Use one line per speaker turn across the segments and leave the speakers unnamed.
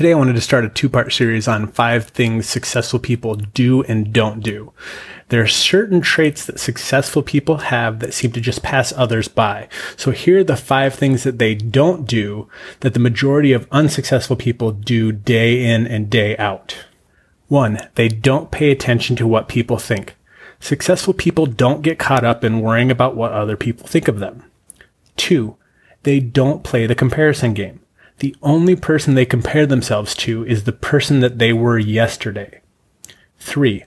Today, I wanted to start a two part series on five things successful people do and don't do. There are certain traits that successful people have that seem to just pass others by. So here are the five things that they don't do that the majority of unsuccessful people do day in and day out. One, they don't pay attention to what people think. Successful people don't get caught up in worrying about what other people think of them. Two, they don't play the comparison game. The only person they compare themselves to is the person that they were yesterday. Three,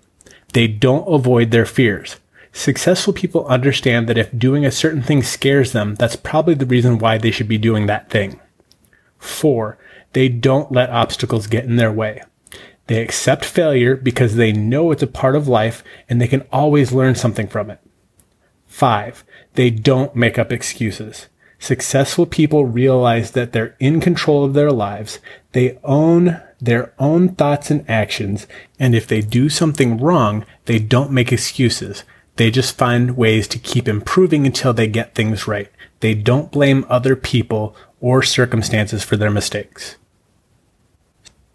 they don't avoid their fears. Successful people understand that if doing a certain thing scares them, that's probably the reason why they should be doing that thing. Four, they don't let obstacles get in their way. They accept failure because they know it's a part of life and they can always learn something from it. Five, they don't make up excuses. Successful people realize that they're in control of their lives. They own their own thoughts and actions. And if they do something wrong, they don't make excuses. They just find ways to keep improving until they get things right. They don't blame other people or circumstances for their mistakes.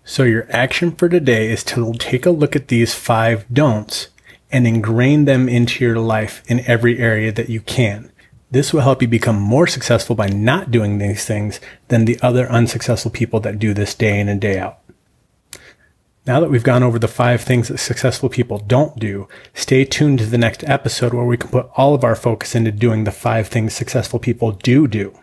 So your action for today is to take a look at these five don'ts and ingrain them into your life in every area that you can. This will help you become more successful by not doing these things than the other unsuccessful people that do this day in and day out. Now that we've gone over the five things that successful people don't do, stay tuned to the next episode where we can put all of our focus into doing the five things successful people do do.